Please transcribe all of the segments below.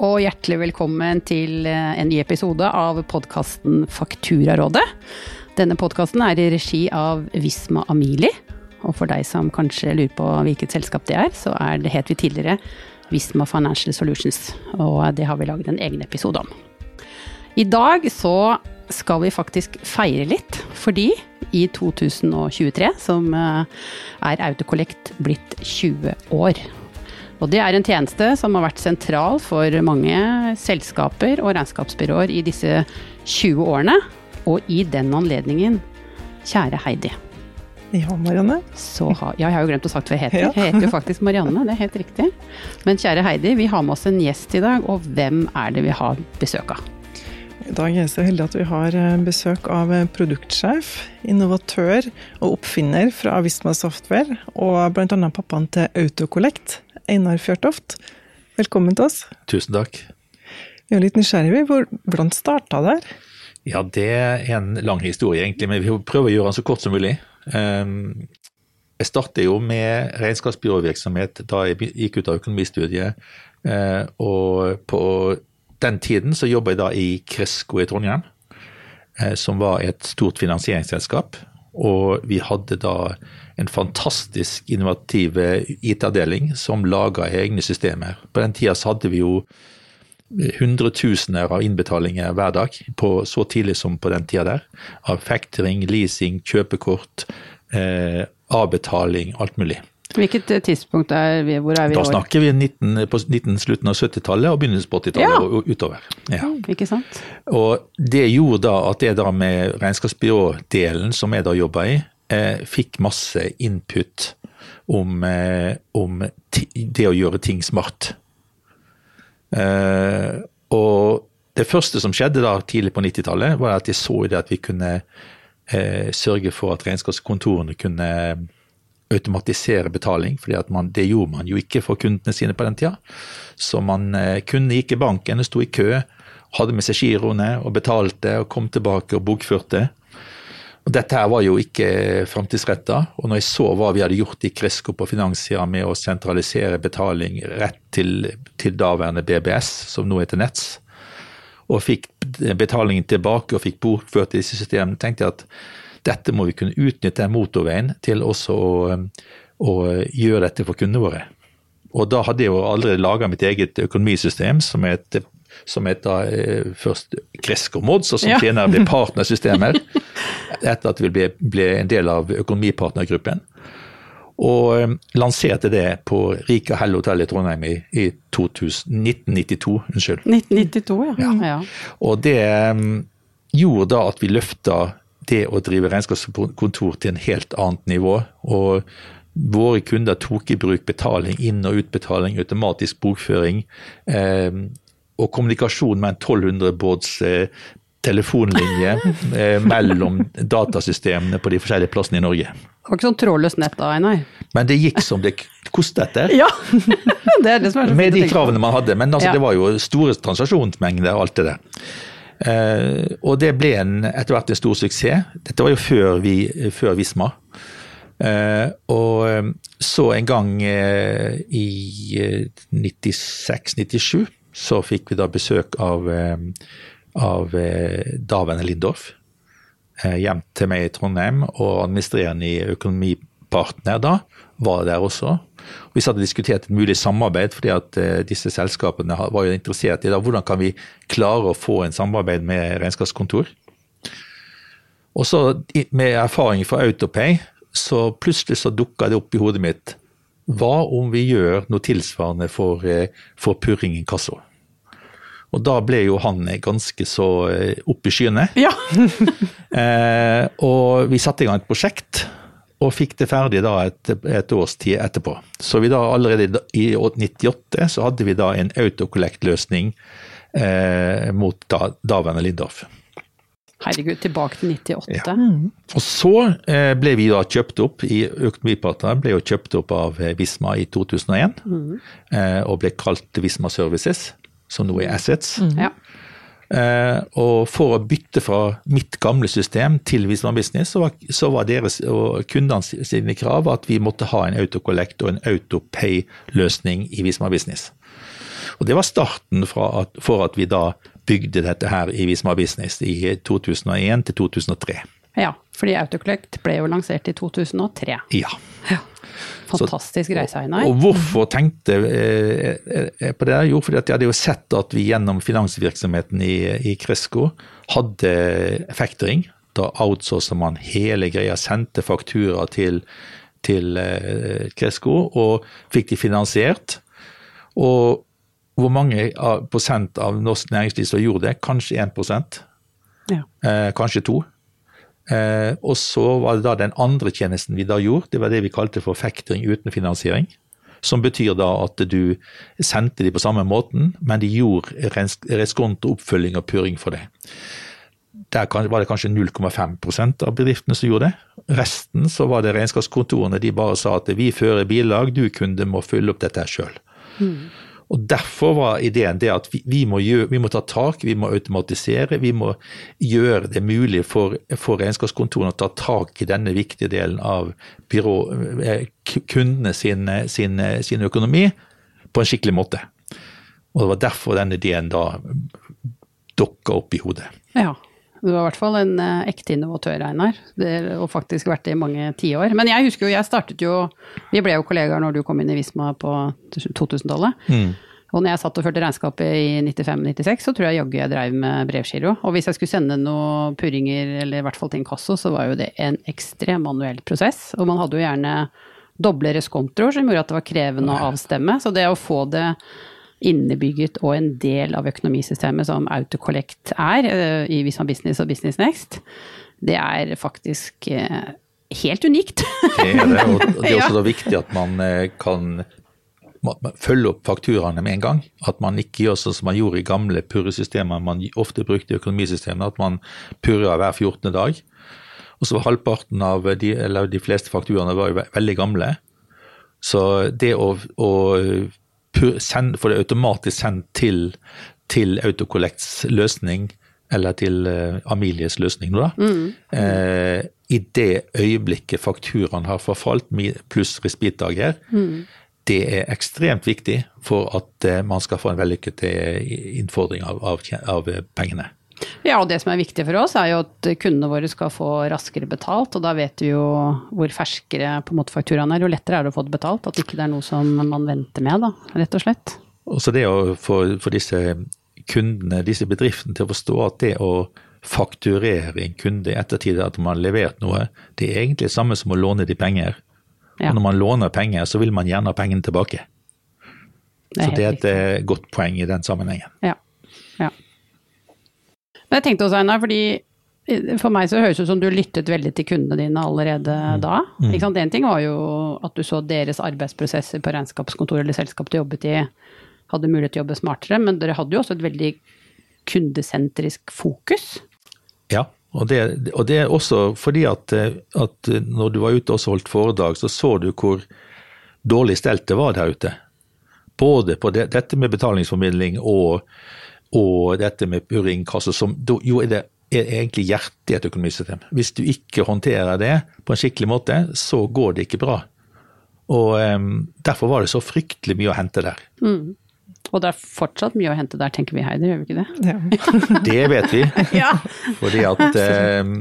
og hjertelig velkommen til eh, en ny episode av podkasten Fakturarådet. Denne podkasten er i regi av Visma Amili. Og for deg som kanskje lurer på hvilket selskap det er, så er det, het vi tidligere Visma Financial Solutions. Og det har vi laget en egen episode om. I dag så skal vi faktisk feire litt, fordi i 2023, som eh, er Autocollect blitt 20 år. Og det er en tjeneste som har vært sentral for mange selskaper og regnskapsbyråer i disse 20 årene. Og i den anledningen, kjære Heidi. Ja, Marianne. Ha, ja, jeg har jo glemt å sagt hva jeg heter. Jeg heter jo faktisk Marianne, det er helt riktig. Men kjære Heidi, vi har med oss en gjest i dag, og hvem er det vi har besøk av? I dag er jeg så heldig at vi har eh, besøk av eh, produktsjef, innovatør og oppfinner fra Visma Software, og bl.a. pappaen til Autocollect, Einar Fjørtoft. Velkommen til oss. Tusen takk. Vi er litt nysgjerrige. Hvordan starta det her? Ja, det er en lang historie, egentlig, men vi prøver å gjøre den så kort som mulig. Ehm, jeg startet jo med regnskapsbyråvirksomhet da jeg gikk ut av økonomistudiet. Eh, og på den tiden så jobba jeg da i Kresko i Trondheim, eh, som var et stort finansieringsselskap. Og vi hadde da en fantastisk innovativ eh, IT-avdeling som laga egne systemer. På den tida så hadde vi jo hundretusener av innbetalinger hver dag, på, så tidlig som på den tida der. Av factoring, leasing, kjøpekort, eh, avbetaling, alt mulig. Hvilket eh, tidspunkt er vi, hvor er vi Da snakker vi 19, på 19, slutten av 70-tallet og begynnelsen på 80-tallet ja. og utover. Ja. Mm, ikke sant? Og det gjorde da at det da med regnskapsbyrådelen som jeg da jobba i, eh, fikk masse input om, eh, om det å gjøre ting smart. Eh, og det første som skjedde da tidlig på 90-tallet, var at jeg så det at vi kunne eh, sørge for at regnskapskontorene kunne automatisere betaling, fordi det gjorde man jo ikke for kundene sine på den tida. Så man eh, kunne gikk i banken, sto i kø, hadde med seg giroene og betalte og kom tilbake og bokførte. Dette her var jo ikke framtidsretta, og når jeg så hva vi hadde gjort i Kresko på finanssida med å sentralisere betaling rett til, til daværende BBS, som nå heter Nets, og fikk betalingen tilbake og fikk bokført disse systemene, tenkte jeg at dette må vi kunne utnytte den motorveien til også å, å gjøre dette for kundene våre. Og da hadde jeg jo allerede laga mitt eget økonomisystem, som er et som heter eh, først Cresco Mods, og som ja. senere ble partnersystemer. etter at vi ble, ble en del av økonomipartnergruppen. Og eh, lanserte det på Rika Hell hotell i Trondheim i, i 2000, 1992. Unnskyld. 1992, ja. ja. ja. Og det um, gjorde da at vi løfta det å drive regnskapskontor til en helt annet nivå. og Våre kunder tok i bruk betaling, inn- og utbetaling, automatisk bokføring. Eh, og kommunikasjon med en 1200 båds eh, telefonlinje eh, mellom datasystemene på de forskjellige plassene i Norge. Det var ikke sånn trådløst nett da, nei? Men det gikk som det kostet det. ja, det er det som er så Med de kravene man hadde. Men altså, ja. det var jo store transaksjonsmengder og alt det der. Eh, og det ble en, etter hvert en stor suksess. Dette var jo før, vi, før Visma. Eh, og så en gang eh, i 96-97 så fikk vi da besøk av, eh, av eh, daværende Lindorf eh, hjem til meg i Trondheim, og administrerende i Økonomipartner da var der også. Vi satt og diskuterte et mulig samarbeid, fordi at disse selskapene var jo interessert i da, hvordan kan vi klare å få en samarbeid med regnskapskontor. Og så med erfaring fra Autopay, så plutselig så dukka det opp i hodet mitt hva om vi gjør noe tilsvarende for, eh, for Purring inkasso? Og da ble jo han ganske så eh, oppe i skyene. Ja. eh, og vi satte i gang et prosjekt, og fikk det ferdig da et, et års tid etterpå. Så vi da allerede i 98 så hadde vi da en autocollect-løsning eh, mot da, daværende Lindorf. Herregud, tilbake til 98. Ja. Mm. Og så eh, ble vi da kjøpt opp i Økonomipartner ble jo kjøpt opp av eh, Visma i 2001. Mm. Eh, og ble kalt Visma Services, som nå er Assets. Mm. Ja. Og for å bytte fra mitt gamle system til Visma Business, så var, så var deres og kundene sine krav at vi måtte ha en autocollect og en autopay-løsning i Visma Business. Og det var starten at, for at vi da bygde dette her i Visma Business i 2001 til 2003. Ja, fordi Autocollect ble jo lansert i 2003. Ja. ja. Fantastisk reise, Einar. Og hvorfor tenkte jeg på det? Jo, fordi jeg hadde jo sett at vi gjennom finansvirksomheten i, i Cresco hadde factoring. Da outsourcer man hele greia, sendte faktura til, til Cresco og fikk de finansiert. Og hvor mange prosent av norsk næringsliv som gjorde det? Kanskje 1 ja. eh, kanskje 2 eh, Og så var det da den andre tjenesten vi da gjorde, det var det vi kalte for factoring uten finansiering. Som betyr da at du sendte de på samme måten, men de gjorde reskonto, oppfølging og puring for det. Der var det kanskje 0,5% av bedriftene som gjorde det. Resten så var det regnskapskontorene. De bare sa at vi fører bilag, du kunde må fylle opp dette sjøl. Mm. Og Derfor var ideen det at vi, vi, må, gjøre, vi, må, ta tak, vi må automatisere. Vi må gjøre det mulig for, for regnskapskontorene å ta tak i denne viktige delen av byrå, eh, kundene sin, sin, sin, økonomi på en skikkelig måte. Og Det var derfor denne ideen da dukka opp i hodet. Ja, du var i hvert fall en uh, ekte innovatør, Einar. Har faktisk vært det i mange tiår. Men jeg husker jo, jeg startet jo Vi ble jo kollegaer når du kom inn i Visma på 2000-tallet. Mm. Og når jeg satt og førte regnskapet i 95-96, så tror jeg jaggu jeg dreiv med brevgiro. Og hvis jeg skulle sende noen purringer, eller i hvert fall til inkasso, så var jo det en ekstrem manuell prosess. Og man hadde jo gjerne doble reskontroer som gjorde at det var krevende å avstemme. Så det å få det innebygget og en del av økonomisystemet som Autocollect er eh, i Visma Business og Business Next, det er faktisk eh, helt unikt. det er det, og det er også viktig at man eh, kan følge opp fakturaene med en gang. At man ikke gjør sånn som man gjorde i gamle purresystemer man ofte brukte i økonomisystemene, at man purrer hver 14. dag. Og så var halvparten av de, eller de fleste fakturaene var jo veldig gamle. Så det å, å send, få det automatisk sendt til, til Autocollects løsning, eller til uh, Amilies løsning nå, da. Mm. Uh, I det øyeblikket fakturaen har forfalt, pluss respittdager, mm. det er ekstremt viktig for at uh, man skal få en vellykket innfordring av, av, av pengene. Ja, og det som er viktig for oss, er jo at kundene våre skal få raskere betalt. Og da vet vi jo hvor ferskere på en måte fakturaen er, jo lettere er det å få det betalt. At ikke det er noe som man venter med, da, rett og slett. Og så det å få for disse kundene, disse bedriftene, til å forstå at det å fakturere en kunde i ettertid at man har levert noe, det er egentlig det samme som å låne de penger. Ja. Og når man låner penger, så vil man gjerne ha pengene tilbake. Det så det er et riktig. Eh, godt poeng i den sammenhengen. Ja. Men jeg tenkte også, Einar, fordi eh, for meg så høres det ut som du lyttet veldig til kundene dine allerede mm. da. Mm. Ikke sant? En ting var jo at du så deres arbeidsprosesser på regnskapskontoret eller selskap du jobbet i, hadde mulighet til å jobbe smartere, men dere hadde jo også et veldig kundesentrisk fokus. Ja, og det, og det er også fordi at, at, når du var ute og holdt foredrag, så så du hvor dårlig stelt det var der ute. Både på det, dette med betalingsformidling og og dette med urinkasse, som jo er det er egentlig hjertet i et økonomisystem. Hvis du ikke håndterer det på en skikkelig måte, så går det ikke bra. Og um, Derfor var det så fryktelig mye å hente der. Mm. Og det er fortsatt mye å hente der, tenker vi Heidi, gjør vi ikke det? Ja. det vet vi. ja. Fordi at um,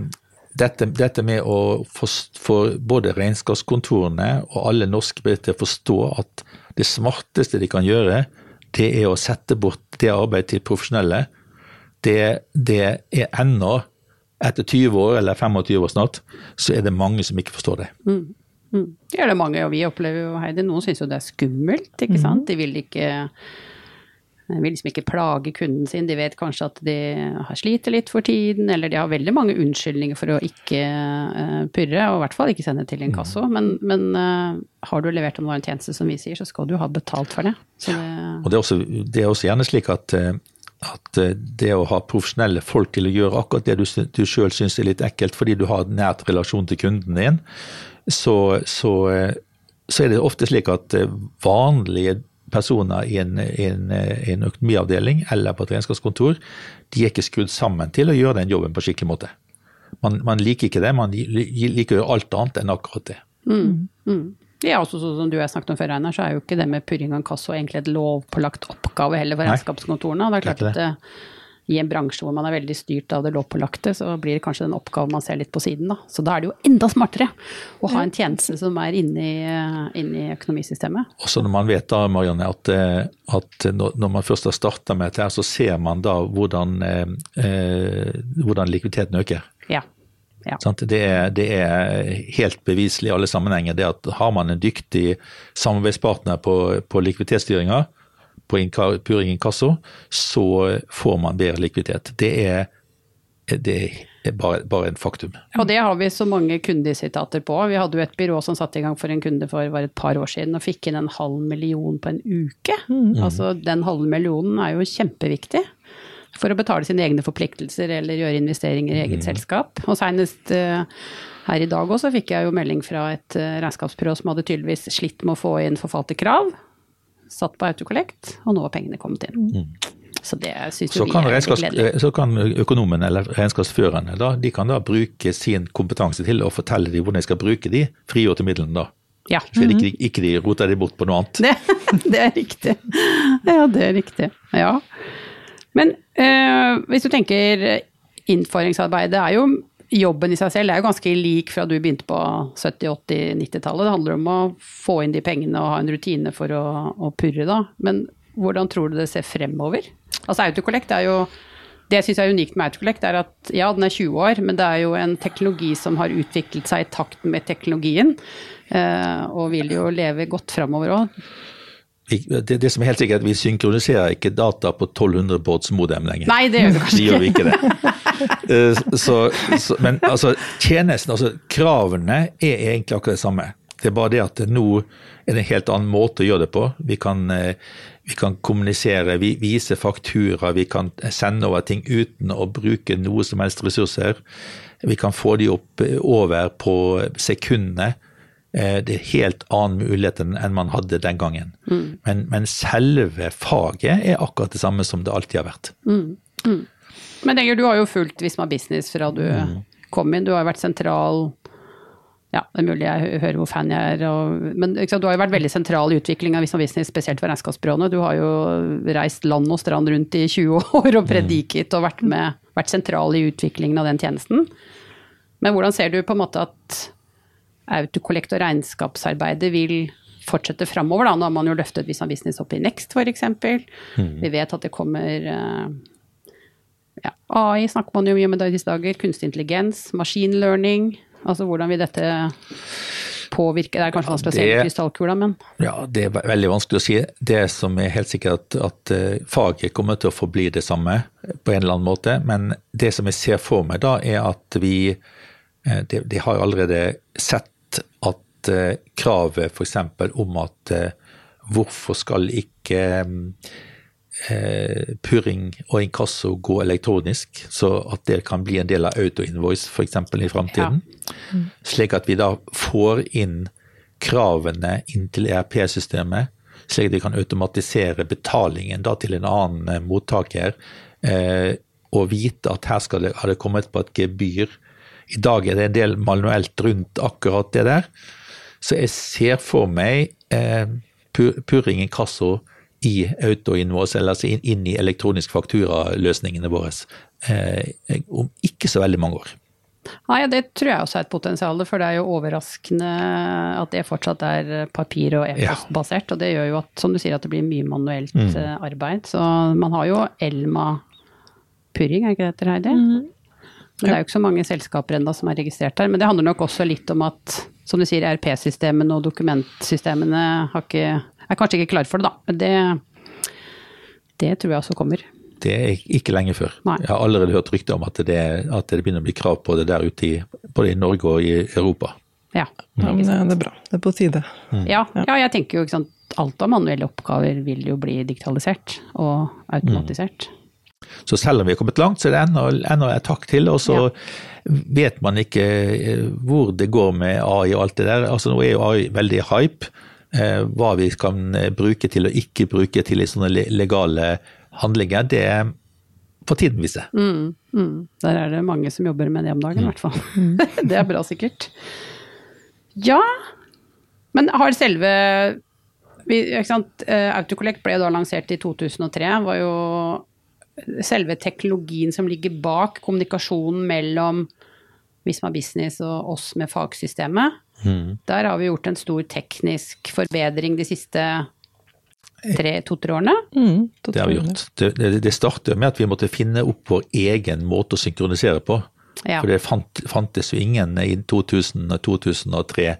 dette, dette, med å få både regnskapskontorene og alle norske bedrifter forstå at det smarteste de kan gjøre, det er å sette bort det arbeidet til profesjonelle. Det, det er ennå, etter 20 år, eller 25 år snart, så er det mange som ikke forstår det. Mm. Mm. Det er det mange, og vi opplever jo, Heidi, noen syns jo det er skummelt, ikke mm. sant. De vil ikke vil liksom ikke plage kunden sin, de vet kanskje at de sliter litt for tiden, eller de har veldig mange unnskyldninger for å ikke uh, purre, og i hvert fall ikke sende til inkasso. Men, men uh, har du levert en tjeneste som vi sier, så skal du ha betalt for det. det og det er, også, det er, også, gjerne slik at, eh, at det å ha profesjonelle folk til å gjøre akkurat det du, du sjøl syns er litt ekkelt fordi du har nært relasjon til kunden din, så, så, så er det ofte slik at vanlige personer i en, en, en, økonomiavdeling eller på et regnskapskontor, de er ikke skrudd sammen til å gjøre den jobben på skikkelig måte. Man, man liker ikke det, man liker gjøre alt annet enn akkurat det. Mm, mm. Ja, også sånn som du jeg snakket om før, Einar, så er jo ikke det med purring og kasse egentlig et lovpålagt oppgave heller for regnskapskontorene. Det er klart Det at eh, i en bransje hvor man er veldig styrt av det lovpålagte, så blir det kanskje den oppgaven man ser litt på siden, da. Så da er det jo enda smartere å ha en tjeneste som er inne i, inne i økonomisystemet. Også når man vet da, Marianne, at, eh, at når man først har starta med dette, her, så ser man da hvordan, eh, eh, hvordan likviditeten øker. Ja. ja. Det, er, det er helt beviselig i alle sammenhenger det at har man en dyktig samarbeidspartner på, på likviditetsstyringa, på Puring inkasso, så får man bedre likviditet. Det er, det er bare, bare en faktum. Og det har vi så mange kundesitater på. Vi hadde jo et byrå som satte i gang for en kunde for var et par år siden og fikk inn en halv million på en uke. Altså den halve millionen er jo kjempeviktig for å betale sine egne forpliktelser eller gjøre investeringer i eget selskap. Og seinest uh, her i dag også fikk jeg jo melding fra et uh, regnskapsbyrå som hadde tydeligvis slitt med å få inn forfalte krav. Satt på autokollekt, og nå har pengene kommet inn. Så det syns vi er gledelig. så kan økonomen eller regnskapsførerne da, de kan da bruke sin kompetanse til å fortelle dem hvordan de skal bruke de frigjorte midlene. da. Ja. Så ikke, ikke de roter de bort på noe annet. Det, det er riktig. Ja, det er riktig. Ja. Men øh, hvis du tenker innføringsarbeidet er jo jobben i seg selv er jo ganske lik fra du begynte på 70-, 80-, 90-tallet. Det handler om å få inn de pengene og ha en rutine for å, å purre, da. Men hvordan tror du det ser fremover? Altså Autocollect er jo Det jeg syns er unikt med Autocollect, er at ja, den er 20 år, men det er jo en teknologi som har utviklet seg i takt med teknologien. eh, og vil jo leve godt fremover òg. Det, det som er helt sikkert, vi synkroniserer ikke data på 1200 båts modem lenger. Nei, det gjør vi kanskje gjør vi ikke det. Eh, Så, så, men altså, tjenesten, altså kravene er egentlig akkurat det samme. Det er bare det at nå er det en helt annen måte å gjøre det på. Vi kan, eh, vi kan kommunisere, vi vise faktura, vi kan sende over ting uten å bruke noe som helst ressurser. Vi kan få de opp eh, over på sekundene. Eh, Det er helt annen mulighet enn man hadde den gangen. Men, men selve faget er akkurat det samme som det alltid har vært. Men Enger, du har jo fulgt Visma Business fra du kom inn. Du har jo vært sentral Ja, det er mulig jeg hører hvor fan jeg er, og, men sant, du har jo vært veldig sentral i utvikling av Visma Business, spesielt for regnskapsbyråene. Du har jo reist land og strand rundt i 20 år og prediket og vært, med, vært sentral i utviklingen av den tjenesten. Men hvordan ser du på en måte at autokollekt og regnskapsarbeidet vil fortsette framover? Da? Nå har man jo løftet Visa Business opp i Next f.eks. Vi vet at det kommer eh, ja, AI snakker man jo mye om i disse dager. Kunstig intelligens, machine learning. Altså hvordan vil dette påvirke Det er kanskje vanskelig å se i det- krystallkula, men Ja, det er veldig vanskelig å si. Det som er helt sikkert, at, at eh, faget kommer til å forbli det samme på en eller annen måte. Men det som jeg ser for meg da, er at vi eh, De, de har allerede sett at eh, kravet f.eks. om at eh, hvorfor skal ikke eh, purring og inkasso gå elektronisk, så at det kan bli en del av auto-invoice f.eks. i framtiden. Slik at vi da får inn kravene inn til ERP-systemet, slik at vi kan automatisere betalingen da til en annen eh, mottaker, eh, og vite at her skal det, har det kommet på et gebyr. I dag er det en del manuelt rundt akkurat det der. Så jeg ser for meg eh, pu- purring inkasso i autoinvoice, eller altså inn, inn i elektronisk fakturaløsningene våre, eh, om ikke så veldig mange år. Nei, det tror jeg også er et potensial, for det er jo overraskende at det fortsatt er papir- og e-postbasert. Og det gjør jo at, som du sier, at det blir mye manuelt mm. arbeid. Så man har jo Elma Purring, er ikke det heter, Heidi? Men det er jo ikke så mange selskaper ennå som er registrert der. Men det handler nok også litt om at, som du sier, ERP-systemene og dokumentsystemene har ikke, er kanskje ikke klare for det, da. Men det, det tror jeg også kommer. Det er ikke lenge før. Nei. Jeg har allerede hørt rykter om at det, at det begynner å bli krav på det der ute i både i Norge og i Europa. Ja, Ja, det er bra. Det er på tide. ja, ja jeg tenker jo ikke sant, alt av manuelle oppgaver vil jo bli digitalisert og automatisert. Så selv om vi har kommet langt, så er det ennå, ennå et takk til. Og så vet man ikke eh, hvor det går med AI og alt det der. Altså Nå er jo AI veldig hype. Eh, hva vi kan eh, bruke til og ikke bruke til i sånne legale handlinger, det får tiden vise. Mm, mm. Der er det mange som jobber med det om dagen, i hvert fall. det er bra, sikkert. Ja, Men har selve vi, ikke sant? Autocollect ble da lansert i 2003. var jo selve teknologien som ligger bak kommunikasjonen mellom Visma Business og oss med fagsystemet. Der har vi gjort en stor teknisk forbedring de siste tre- to-tre årene. Mm, Det har vi gjort. Det, det, det startet med at vi måtte finne opp vår egen måte å synkronisere på. Ja. For det fant, fantes jo ingen i 2000 og 2003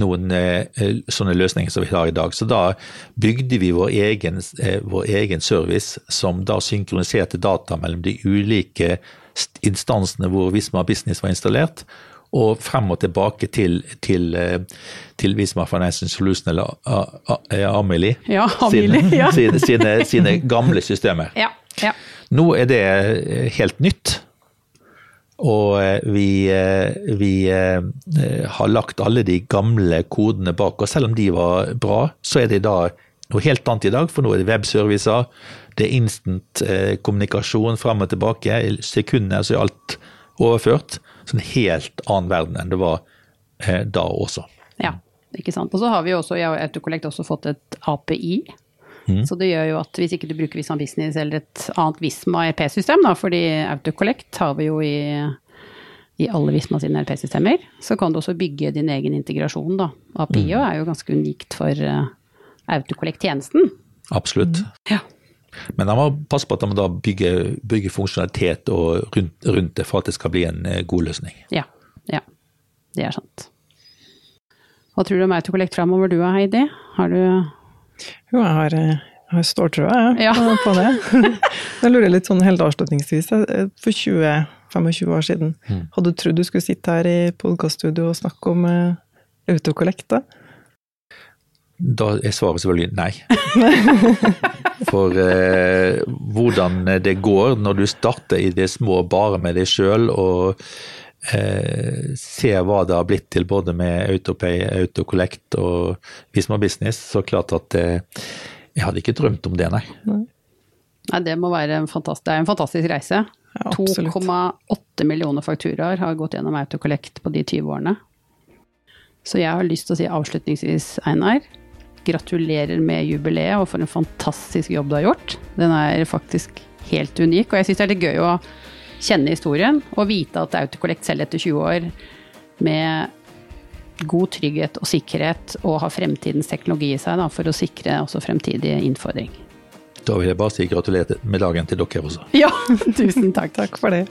noen eh, sånne løsninger som vi har i dag. Så da bygde vi vår egen, eh, vår egen service som da synkroniserte data mellom de ulike instansene hvor Visma Business var installert, og frem og tilbake til, til, eh, til Visma Financial Solution eller Amelie. Ja, Amelie, sine, ja. sine, sine, sine gamle systemer. Ja, ja. Nå er det eh, helt nytt. Og eh, vi, eh, vi eh, har lagt alle de gamle kodene bak oss. Selv om de var bra, så er det da noe helt annet i dag. For nå er det webservicer, det er instant kommunikasjon frem og tilbake. I sekunder er alt overført. Så en helt annen verden enn det var da også. Ja, ikke sant. Og så har vi også i Autocollect også fått et API. Mm. Så det gjør jo at hvis ikke du bruker Visma Business eller et annet Visma-RP-system, da, fordi Autocollect har vi jo i, i alle Visma sine RP-systemer, så kan du også bygge din egen integrasjon, da. API Mm. er jo ganske unikt for uh, Autocollect-tjenesten. Absolutt. Ja. Men da må passe på at man da bygger, bygger funksjonalitet og rundt, rundt det for at det skal bli en eh, god løsning. ja. Ja. Det er sant. Hva tror du om Autocollect framover du Heidi? Har du Jo, jeg har, eh, jeg har ståltrua Ja. på- på det. Jeg lurer litt sånn helt avslutningsvis. eh, For 20-25 år siden, hadde du trodd du skulle sitte her i podkaststudio og snakke om eh, autokollekt? da? Da er svaret selvfølgelig nei. For eh, hvordan det går når du starter i det små bare med deg sjøl og eh, se hva det har blitt til både med Autopay, Autocollect og Visma Business, så klart at eh, jeg hadde ikke drømt om det, nei. Nei, det må være en fantastisk, det er en fantastisk reise. Ja, 2,8 millioner fakturaer har gått gjennom Autocollect på de 20 årene. Så jeg har lyst til å si avslutningsvis, Einar, gratulerer med jubileet og for en fantastisk jobb du har gjort. Den er faktisk helt unik, og jeg syns det er litt gøy å kjenne historien og vite at Autocollect selv etter 20 år med god trygghet og sikkerhet og har fremtidens teknologi i seg da, for å sikre også fremtidig innfordring. Da vil jeg bare si gratulerer med dagen til dere også. Ja, tusen takk. Takk for det.